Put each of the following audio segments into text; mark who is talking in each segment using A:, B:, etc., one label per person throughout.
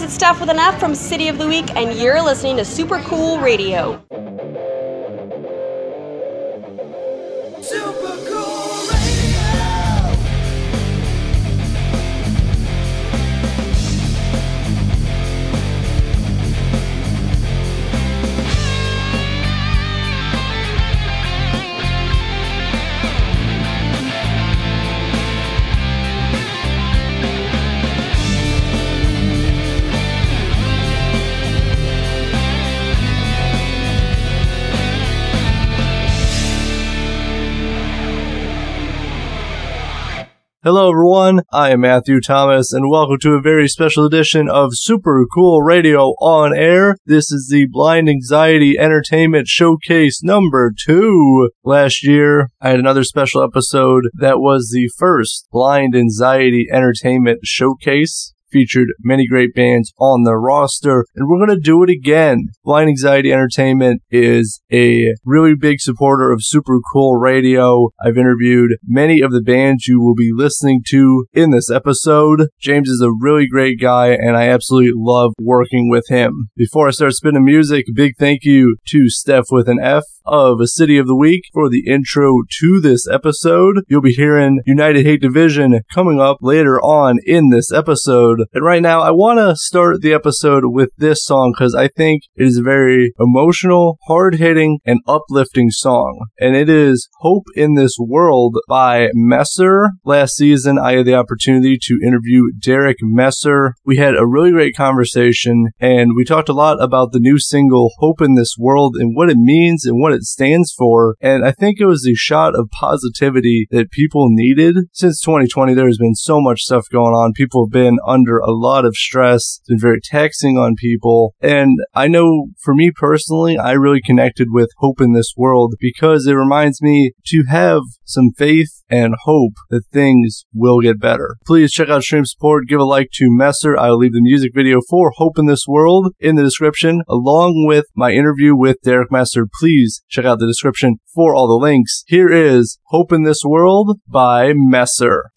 A: guys, it's Steph with an from City of the Week, and you're listening to Super Cool Radio.
B: Hello, everyone. I am Matthew Thomas, and welcome to a very special edition of Super Cool Radio on Air. This is the Blind Anxiety Entertainment Showcase number two. Last year, I had another special episode that was the first Blind Anxiety Entertainment Showcase featured many great bands on the roster, and we're going to do it again. Blind Anxiety Entertainment is a really big supporter of Super Cool Radio. I've interviewed many of the bands you will be listening to in this episode. James is a really great guy, and I absolutely love working with him. Before I start spinning music, big thank you to Steph with an F of a City of the Week for the intro to this episode. You'll be hearing United Hate Division coming up later on in this episode. And right now, I want to start the episode with this song because I think it is a very emotional, hard hitting, and uplifting song. And it is Hope in This World by Messer. Last season, I had the opportunity to interview Derek Messer. We had a really great conversation and we talked a lot about the new single Hope in This World and what it means and what it stands for. And I think it was a shot of positivity that people needed. Since 2020, there has been so much stuff going on. People have been under a lot of stress. It's been very taxing on people. And I know for me personally, I really connected with Hope in This World because it reminds me to have some faith and hope that things will get better. Please check out Stream Support, give a like to Messer. I'll leave the music video for Hope in This World in the description, along with my interview with Derek Messer. Please check out the description for all the links. Here is Hope in This World by Messer.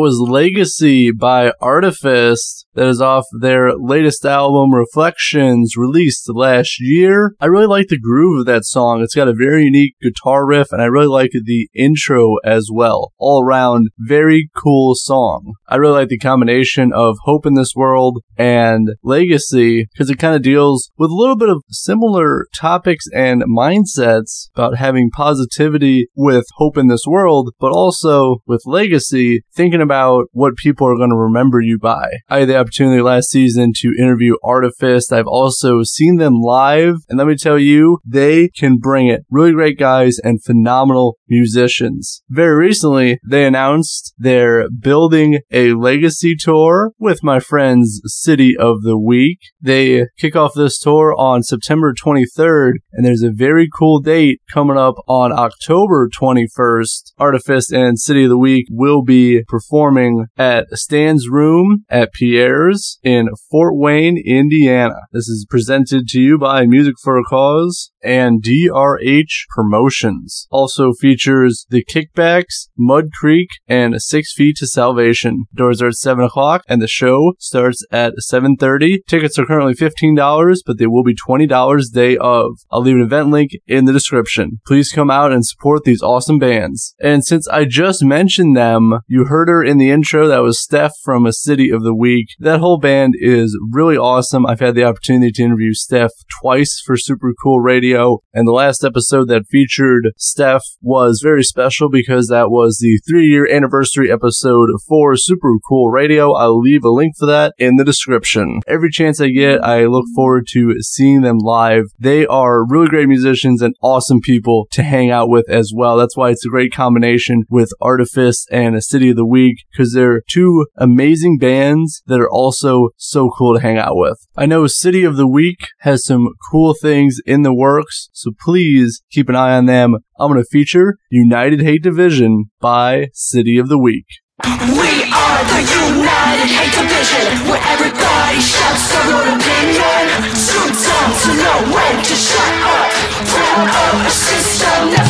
B: Was Legacy by Artifice. That is off their latest album, Reflections, released last year. I really like the groove of that song. It's got a very unique guitar riff, and I really like the intro as well. All around, very cool song. I really like the combination of Hope in This World and Legacy because it kind of deals with a little bit of similar topics and mindsets about having positivity with Hope in This World, but also with Legacy, thinking about what people are going to remember you by. I had the opportunity last season to interview Artifice. I've also seen them live, and let me tell you, they can bring it. Really great guys and phenomenal musicians. Very recently, they announced they're building a legacy tour with my friends City of the Week. They kick off this tour on September 23rd, and there's a very cool date coming up on October 21st. Artifice and City of the Week will be performing at Stan's Room at Piere's in Fort Wayne, Indiana. This is presented to you by Music for a Cause and DRH Promotions. Also features The Kickbacks, Mud Creek, and Six Feet to Salvation. Doors are at 7 o'clock and the show starts at 7.30. Tickets are currently $15, but they will be $20 day of. I'll leave an event link in the description. Please come out and support these awesome bands. And since I just mentioned them, you heard her in the intro. That was Steph from A City of the Week. That whole band is really awesome. I've had the opportunity to interview Steph twice for Super Cool Radio. And the last episode that featured Steph was very special because that was the three year anniversary episode for Super Cool Radio. I'll leave a link for that in the description. Every chance I get, I look forward to seeing them live. They are really great musicians and awesome people to hang out with as well. That's why it's a great combination with Artifice and A City of the Week because they're two amazing bands that are also so cool to hang out with. I know City of the Week has some cool things in the works, so please keep an eye on them. I'm going to feature United Hate Division by City of the Week.
C: We are the United Hate Division, where everybody shouts their own opinion. Too dumb to know when to shut up. Proud of a system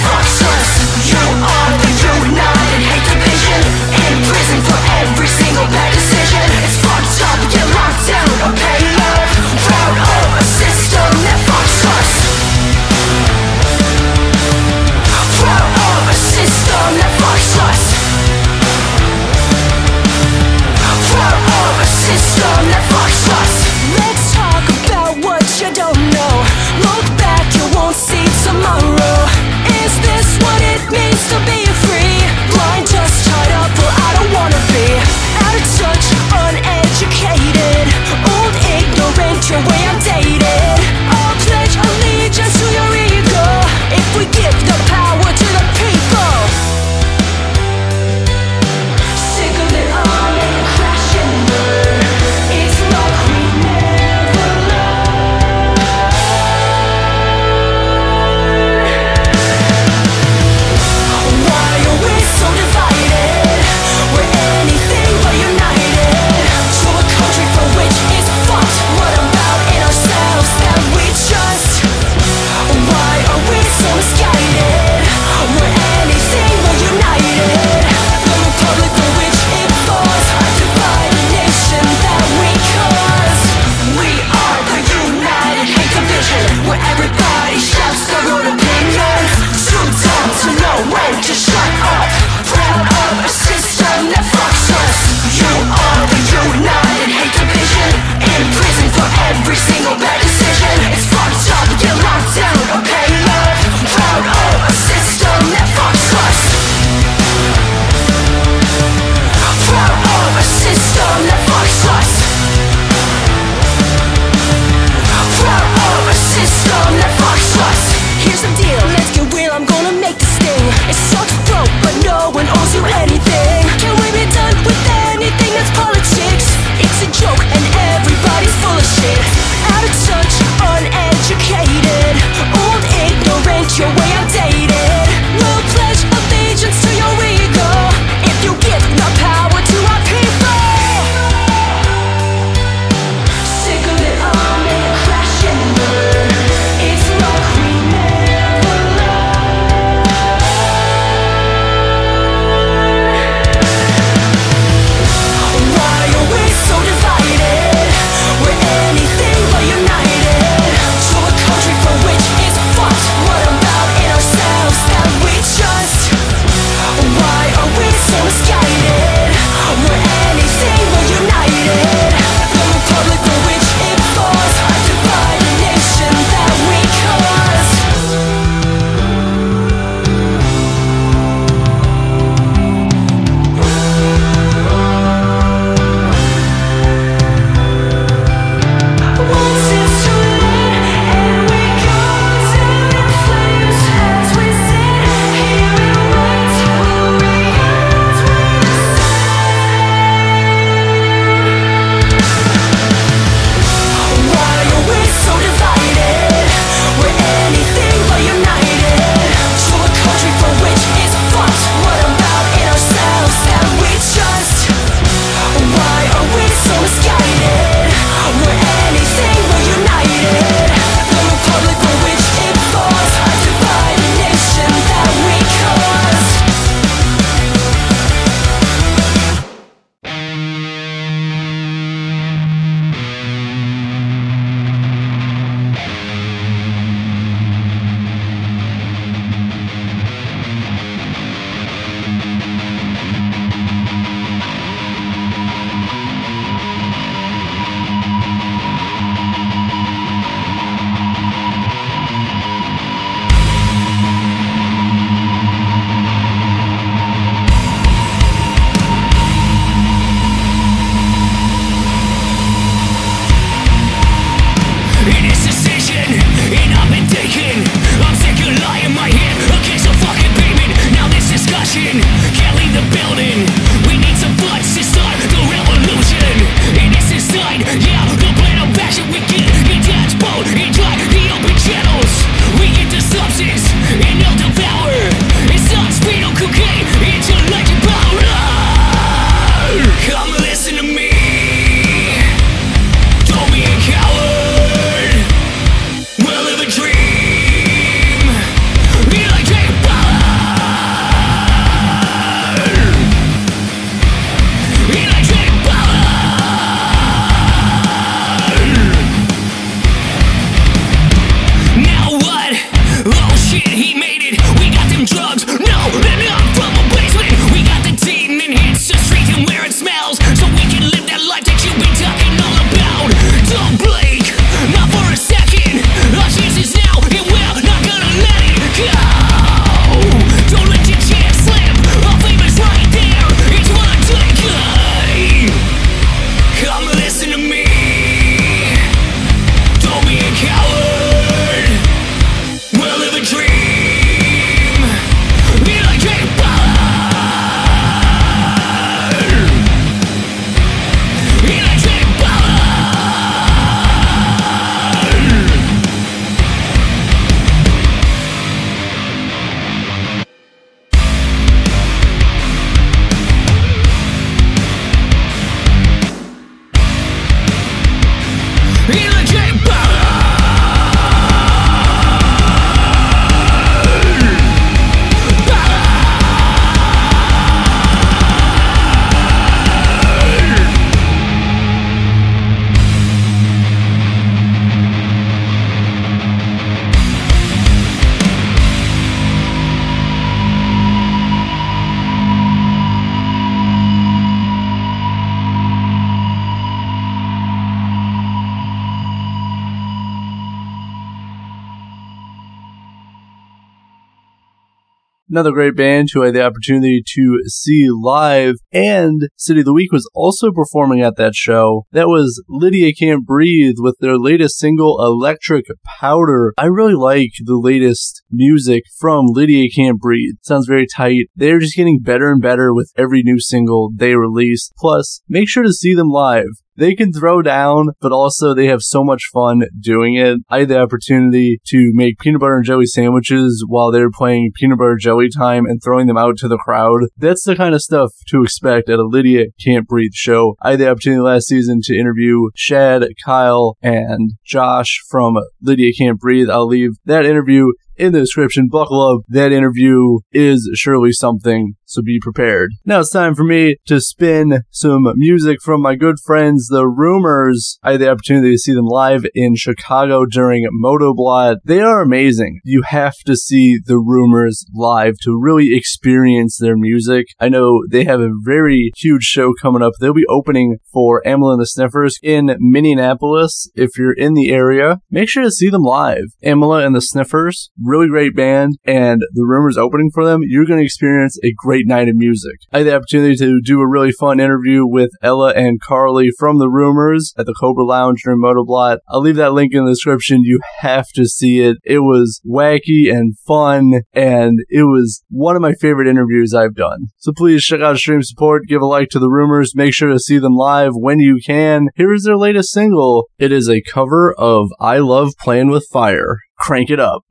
B: another great band who I had the opportunity to see live. And City of the Week was also performing at that show. That was Lydia Can't Breathe with their latest single, Electric Powder. I really like the latest music from Lydia Can't Breathe. Sounds very tight. They're just getting better and better with every new single they release. Plus, make sure to see them live they can throw down, but also they have so much fun doing it. I had the opportunity to make peanut butter and jelly sandwiches while they were playing peanut butter jelly time and throwing them out to the crowd. That's the kind of stuff to expect at a Lydia Can't Breathe show. I had the opportunity last season to interview Shad, Kyle, and Josh from Lydia Can't Breathe. I'll leave that interview in the description. Buckle up. That interview is surely something, so be prepared. Now it's time for me to spin some music from my good friends, The Rumors. I had the opportunity to see them live in Chicago during Motoblot. They are amazing. You have to see The Rumors live to really experience their music. I know they have a very huge show coming up. They'll be opening for Amyl and the Sniffers in Minneapolis. If you're in the area, make sure to see them live. Amyl and the Sniffers really great band, and the rumors opening for them, you're going to experience a great night of music. I had the opportunity to do a really fun interview with Ella and Carly from the rumors at the Cobra Lounge during Motoblot. I'll leave that link in the description. You have to see it. It was wacky and fun, and it was one of my favorite interviews I've done. So please check out Stream Support, give a like to the rumors, make sure to see them live when you can. Here is their latest single. It is a cover of I Love Playing with Fire. Crank it up.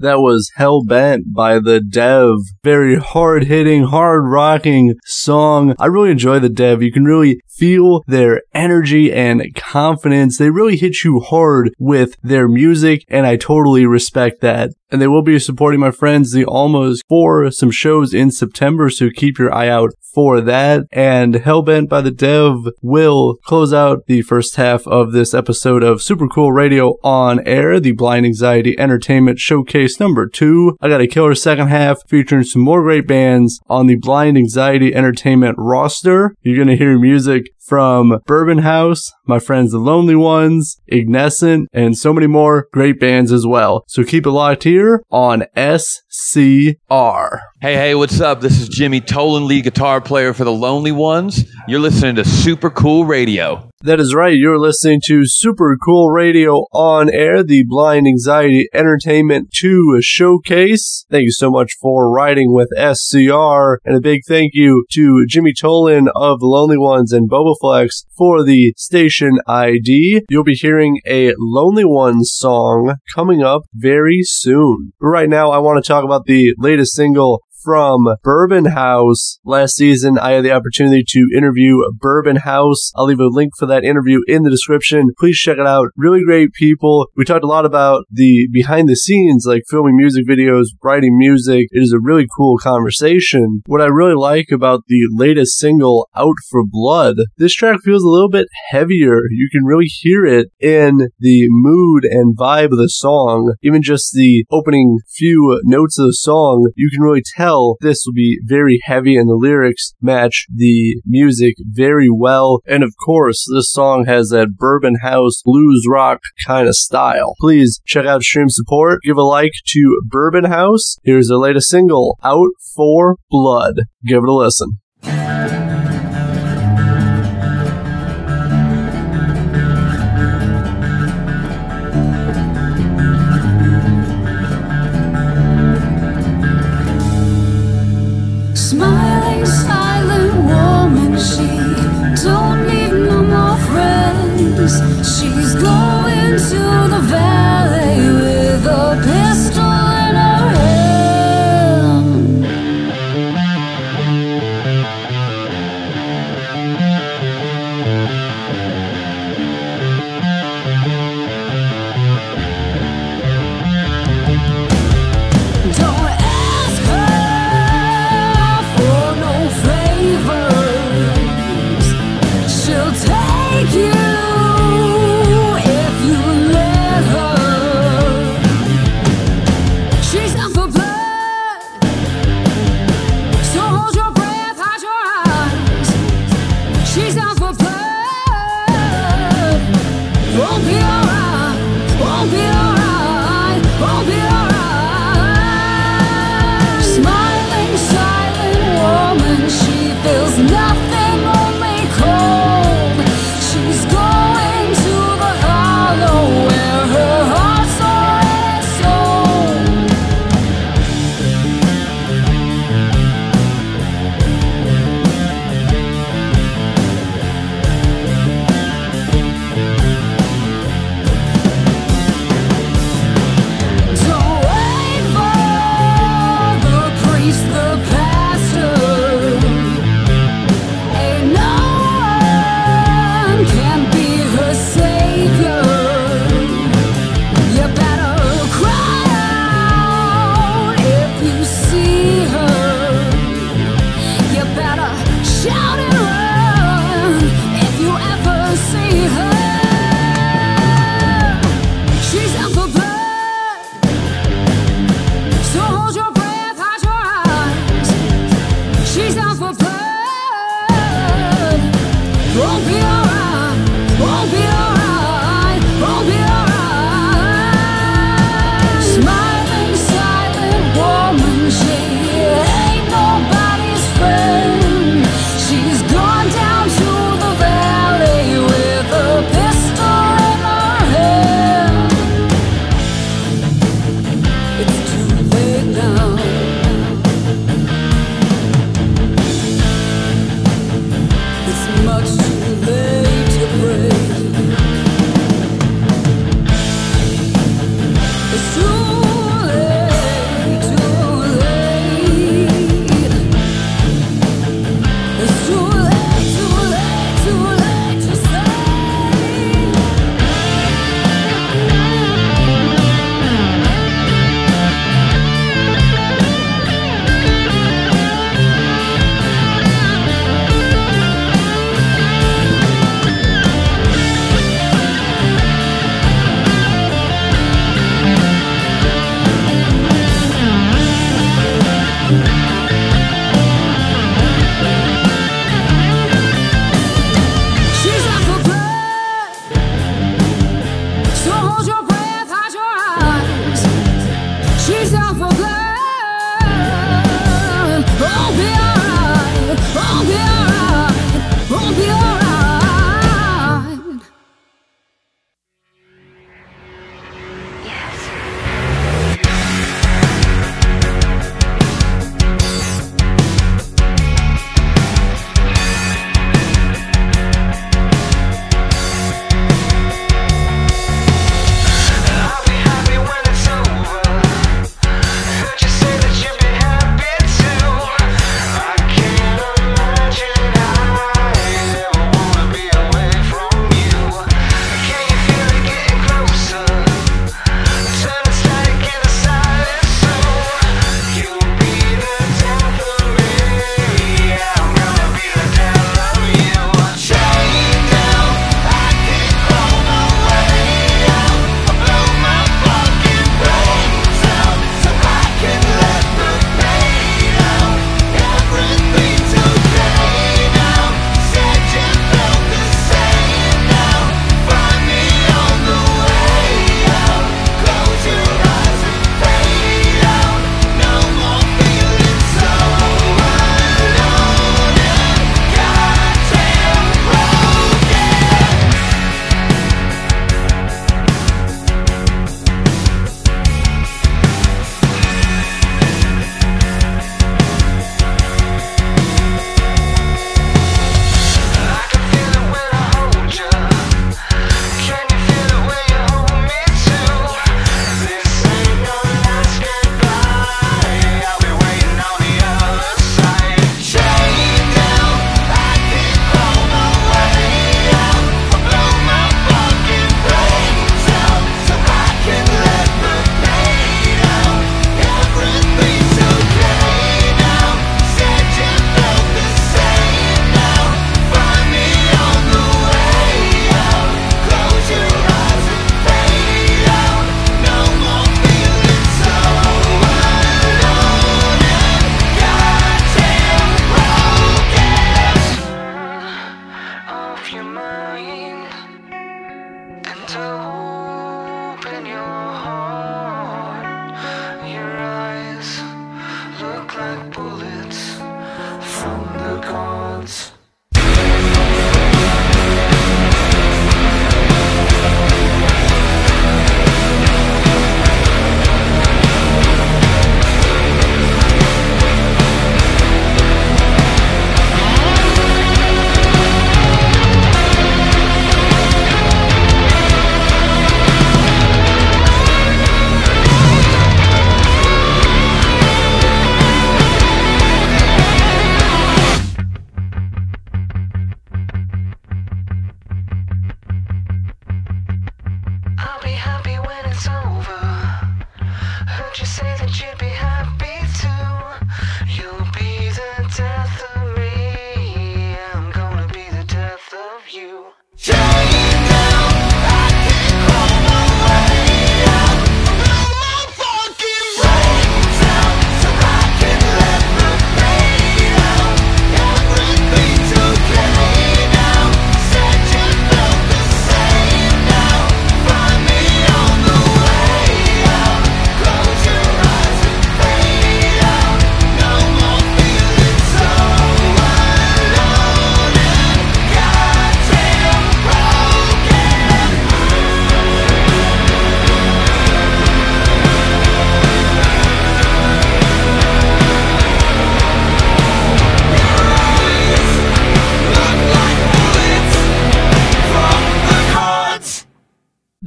B: That was Hellbent by the Dev. Very hard hitting, hard rocking song. I really enjoy the Dev. You can really feel their energy and confidence. They really hit you hard with their music, and I totally respect that. And they will be supporting my friends, the Almost, for some shows in September, so keep your eye out for that. And Hellbent by the Dev will close out the first half of this episode of Super Cool Radio on air, the Blind Anxiety Entertainment Showcase number two. I got a killer second half featuring some more great bands on the Blind Anxiety Entertainment roster. You're going to hear music from Bourbon House, my friends the Lonely Ones, Ignescent, and so many more great bands as well. So keep it locked here on SCR.
D: Hey, hey, what's up? This is Jimmy Tolan, lead guitar player for the Lonely Ones. You're listening to Super Cool Radio.
B: That is right. You're listening to Super Cool Radio on air, the Blind Anxiety Entertainment 2 showcase. Thank you so much for riding with SCR. And a big thank you to Jimmy Tolan of the Lonely Ones and Bobaflex for the station ID. You'll be hearing a Lonely Ones song coming up very soon. But right now, I want to talk about the latest single from Bourbon House. Last season, I had the opportunity to interview Bourbon House. I'll leave a link for that interview in the description. Please check it out. Really great people. We talked a lot about the behind the scenes, like filming music videos, writing music. It is a really cool conversation. What I really like about the latest single, Out for Blood, this track feels a little bit heavier. You can really hear it in the mood and vibe of the song. Even just the opening few notes of the song, you can really tell this will be very heavy and the lyrics match the music very well. And of course, this song has that bourbon house blues rock kind of style. Please check out stream support. Give a like to Bourbon House. Here's their latest single, Out for Blood. Give it a listen.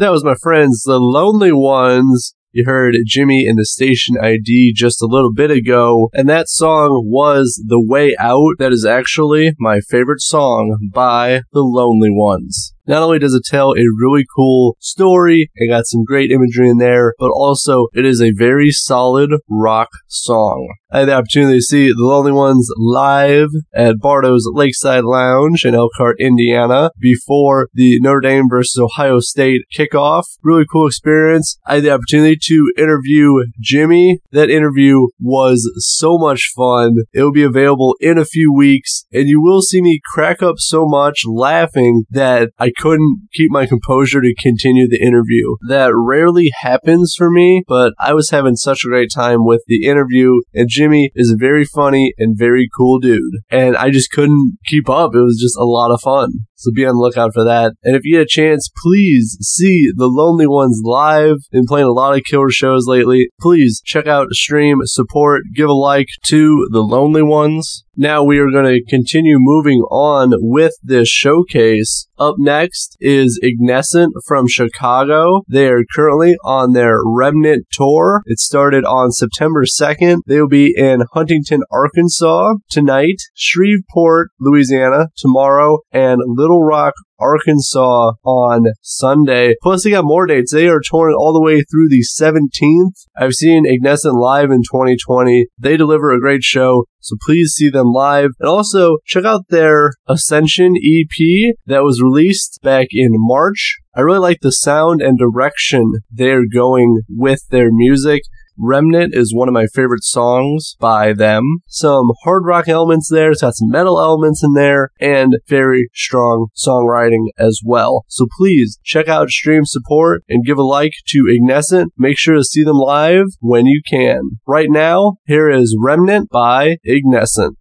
B: That was my friends, the Lonely Ones. You heard Jimmy in the station ID just a little bit ago, and that song was The Way Out. That is actually my favorite song by the Lonely Ones. Not only does it tell a really cool story, it got some great imagery in there, but also it is a very solid rock song. I had the opportunity to see the Lonely Ones live at Bardo's Lakeside Lounge in Elkhart, Indiana, before the Notre Dame versus Ohio State kickoff. Really cool experience. I had the opportunity to interview Jimmy. That interview was so much fun. It will be available in a few weeks, and you will see me crack up so much laughing that I couldn't keep my composure to continue the interview. That rarely happens for me, but I was having such a great time with the interview, and Jimmy is a very funny and very cool dude. And I just couldn't keep up. It was just a lot of fun. So be on the lookout for that. And if you get a chance, please see the Lonely Ones live. Been playing a lot of killer shows lately. Please check out, stream, support, give a like to the Lonely Ones. Now we are going to continue moving on with this showcase. Up next is Ignescent from Chicago. They are currently on their Remnant tour. It started on September 2nd. They will be in Huntington, Arkansas tonight, Shreveport, Louisiana tomorrow, and Little Rock, Arkansas on Sunday. Plus, they got more dates. They are touring all the way through the 17th. I've seen Ignescent live in 2020. They deliver a great show. So please see them live. And also check out their Ascension EP that was released back in March. I really like the sound and direction they're going with their music. Remnant is one of my favorite songs by them. Some hard rock elements there, it's got some metal elements in there, and very strong songwriting as well. So please check out Stream Support and give a like to Ignescent. Make sure to see them live when you can. Right now, here is Remnant by Ignescent.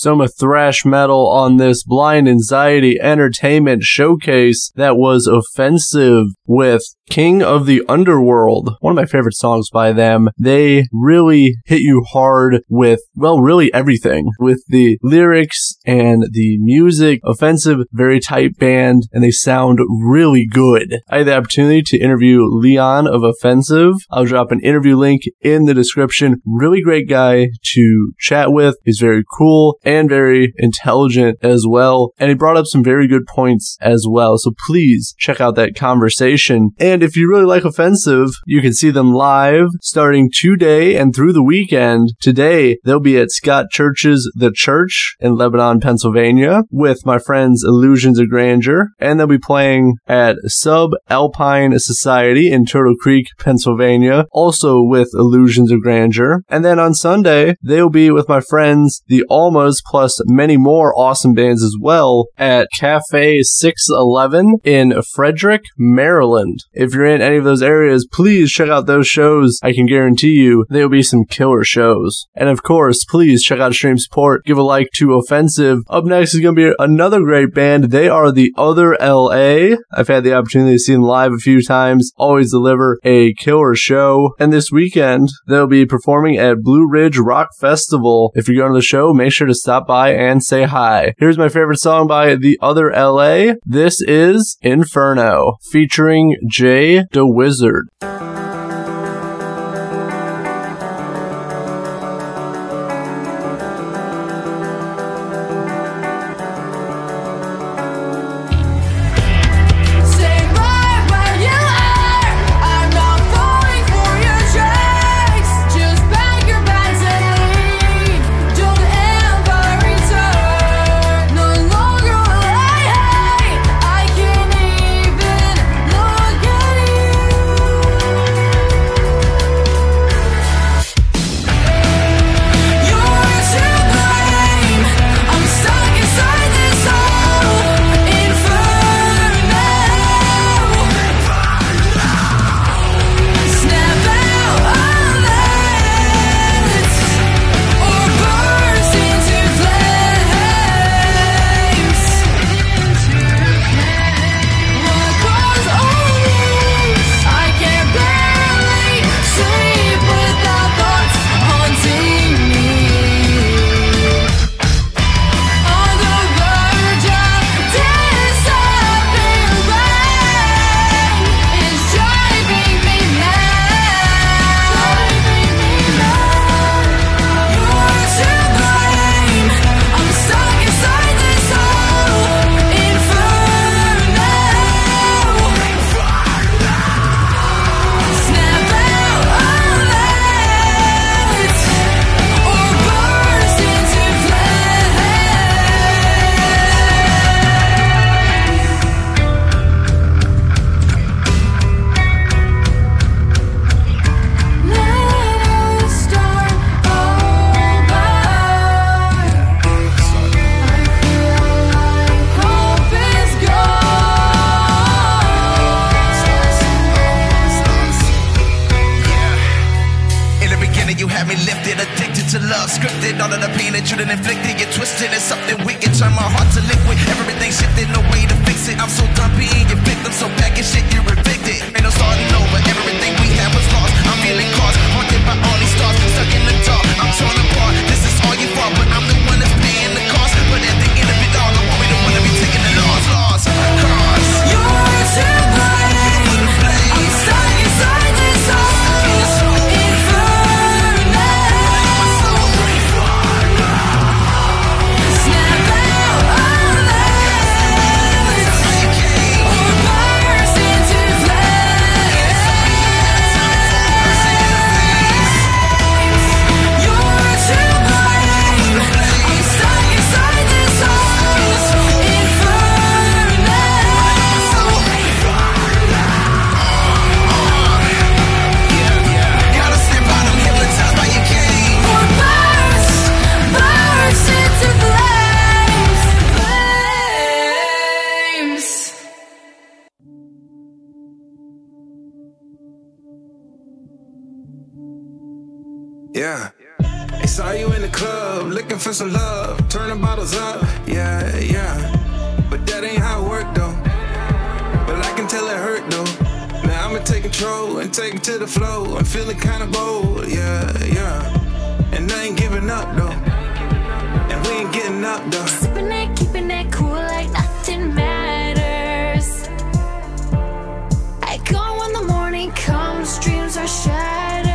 B: Some thrash metal on this Blind Anxiety Entertainment showcase that was offensive with King of the Underworld, one of my favorite songs by them. They really hit you hard with, well, really everything with the lyrics and the music. Offensive, very tight band, and they sound really good. I had the opportunity to interview Leon of Offensive. I'll drop an interview link in the description. Really great guy to chat with. He's very cool and very intelligent as well. And he brought up some very good points as well. So please check out that conversation. And if you really like Offensive, you can see them live starting today and through the weekend. Today, they'll be at Scott Church's The Church in Lebanon, Pennsylvania with my friends Illusions of Grandeur. And they'll be playing at Sub Alpine Society in Turtle Creek, Pennsylvania, also with Illusions of Grandeur. And then on Sunday, they'll be with my friends, the Almas, plus many more awesome bands as well at Cafe 611 in Frederick, Maryland. If you're in any of those areas, please check out those shows. I can guarantee you they will be some killer shows. And of course, please check out Stream Support. Give a like to Offensive. Up next is going to be another great band. They are the Other LA. I've had the opportunity to see them live a few times. Always deliver a killer show. And this weekend, they'll be performing at Blue Ridge Rock Festival. If you're going to the show, make sure to stop by and say hi. Here's my favorite song by The Other LA. This is Inferno, featuring Jay the Wizard.
C: Yeah.
E: I saw you in the club, looking for some love, turning bottles up, yeah, yeah. But that ain't how it worked though. But I can tell it hurt though. Now I'ma take control and take it to the flow. I'm feeling kinda bold, yeah, yeah. And I ain't giving up though. And we ain't getting up though.
F: Sipping it, keeping it cool like nothing matters. I go when the morning comes, dreams are shattered.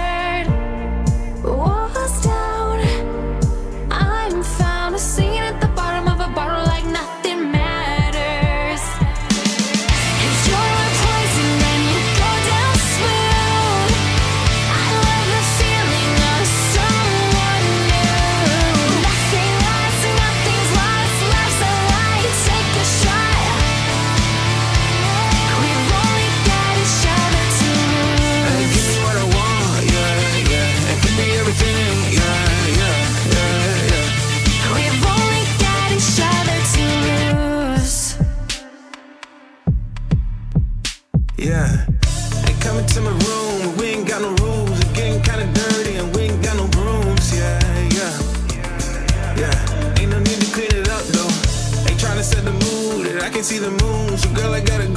E: See the moon. So girl, I gotta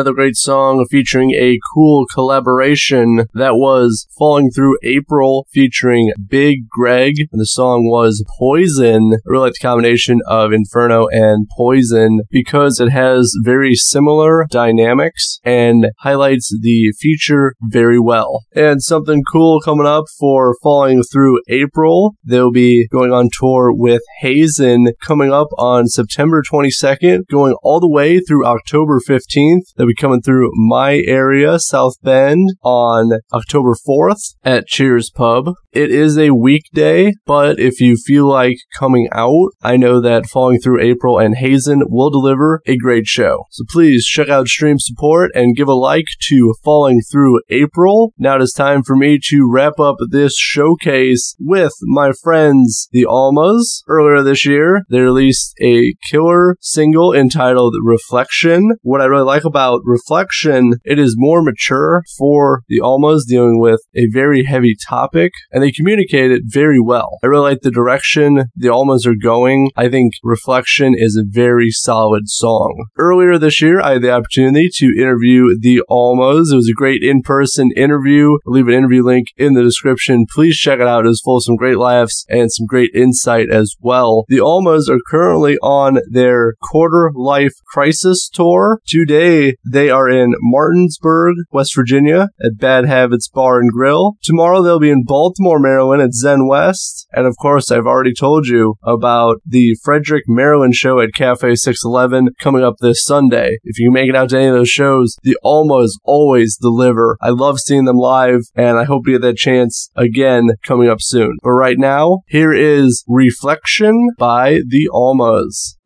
B: Another great song featuring a cool collaboration that was Falling Through April featuring Big Greg. And the song was Poison. I really like the combination of Inferno and Poison because it has very similar dynamics and highlights the feature very well. And something cool coming up for Falling Through April. They'll be going on tour with Hazen coming up on September 22nd, going all the way through October 15th. They'll be coming through my area, South Bend, on October 4th at Cheers Pub. It is a weekday, but if you feel like coming out, I know that Falling Through April and Hazen will deliver a great show. So please check out Stream Support and give a like to Falling Through April. Now it is time for me to wrap up this showcase with my friends, the Almas. Earlier this year, they released a killer single entitled Reflection. What I really like about Reflection, it is more mature for the Almas dealing with a very heavy topic, and they communicate it very well. I really like the direction the Almas are going. I think Reflection is a very solid song. Earlier this year, I had the opportunity to interview the Almas. It was a great in-person interview. I'll leave an interview link in the description. Please check it out. It was full of some great laughs and some great insight as well. The Almas are currently on their quarter life crisis tour. Today, they are in Martinsburg, West Virginia at Bad Habits Bar and Grill. Tomorrow they'll be in Baltimore, Maryland at Zen West. And of course, I've already told you about the Frederick, Maryland show at Cafe 611 coming up this Sunday. If you make it out to any of those shows, the Almas always deliver. I love seeing them live and I hope to get that chance again coming up soon. But right now, here is Reflection by the Almas.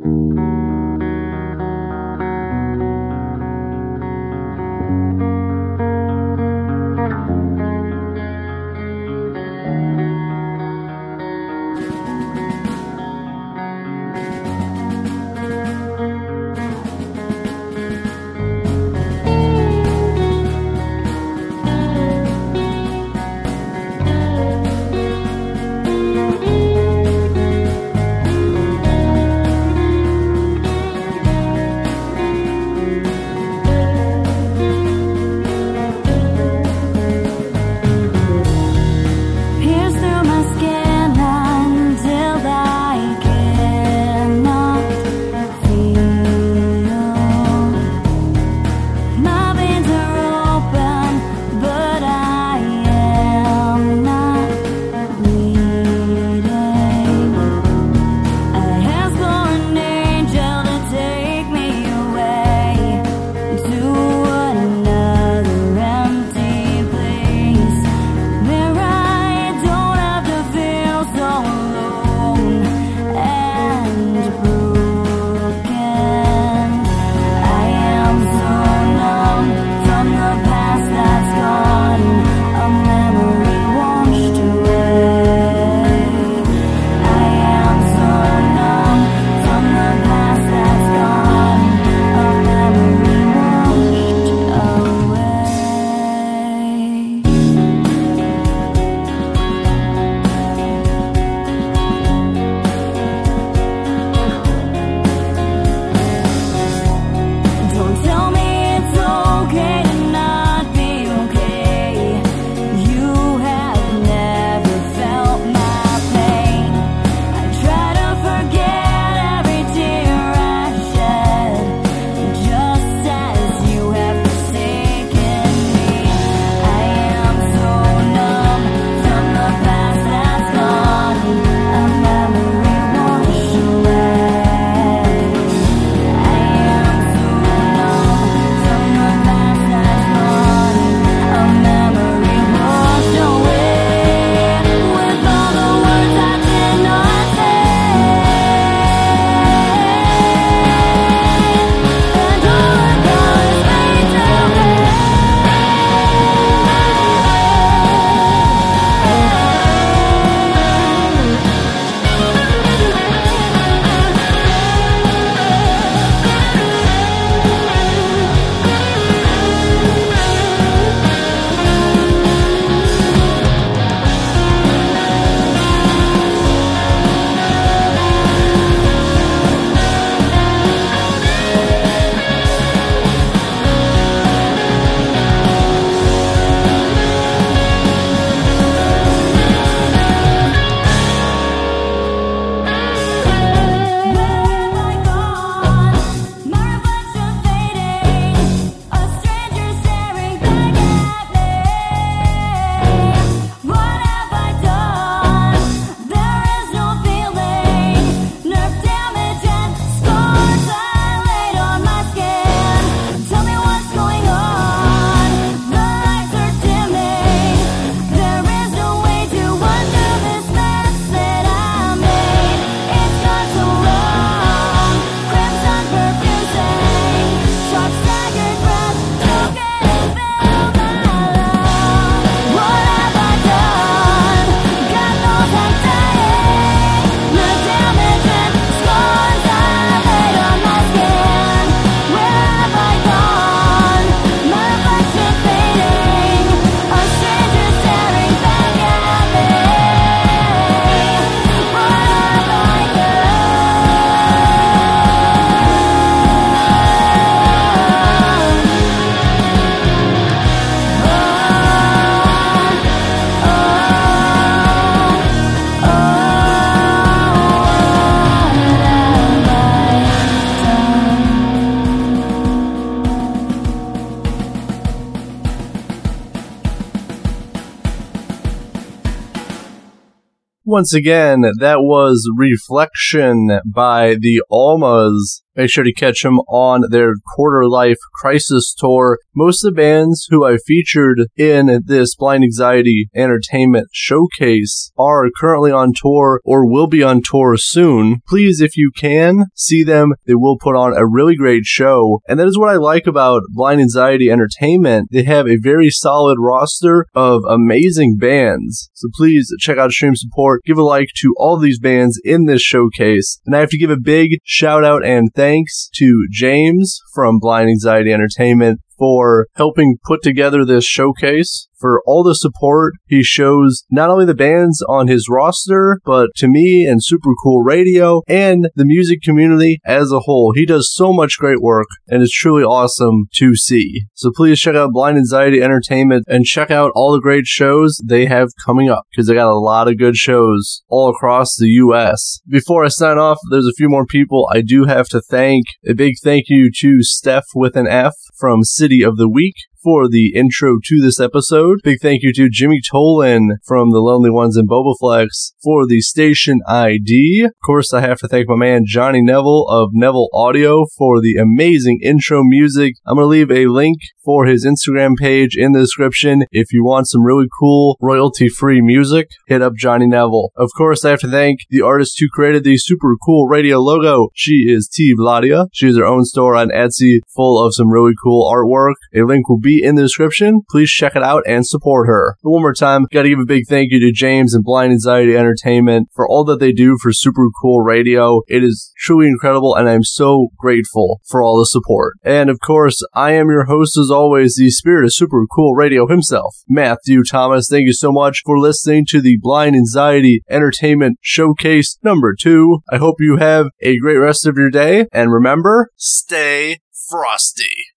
B: Once again, that was Reflection by the Almas. Make sure to catch them on their quarter life crisis tour. Most of the bands who I featured in this Blind Anxiety Entertainment showcase are currently on tour or will be on tour soon. Please, if you can, see them. They will put on a really great show. And that is what I like about Blind Anxiety Entertainment. They have a very solid roster of amazing bands. So please check out Stream Support. Give a like to all these bands in this showcase. And I have to give a big shout out and thanks to James from Blind Anxiety Entertainment for helping put together this showcase, for all the support he shows not only the bands on his roster, but to me and Super Cool Radio and the music community as a whole. He does so much great work and it's truly awesome to see. So please check out Blind Anxiety Entertainment and check out all the great shows they have coming up because they got a lot of good shows all across the US. Before I sign off, there's a few more people I do have to thank. A big thank you to Steph with an F from City of the Weak for the intro to this episode. Big thank you to Jimmy Tolan from the Lonely Ones and Bobaflex for the station ID. Of course, I have to thank my man Johnny Neville of Neville Audio for the amazing intro music. I'm going to leave a link for his Instagram page in the description. If you want some really cool royalty free music, hit up Johnny Neville. Of course, I have to thank the artist who created the super cool radio logo. She is T. Vladia. She has her own store on Etsy full of some really cool artwork. A link will be in the description. Please check it out and support her. One more time, gotta give a big thank you to James and Blind Anxiety Entertainment for all that they do for super cool radio. It is truly incredible and I'm so grateful for all the support. And of course, I am your host as always, the spirit of super cool radio himself, Matthew Thomas. Thank you so much for listening to the Blind Anxiety Entertainment Showcase number two. I hope you have a great rest of your day and remember, stay frosty.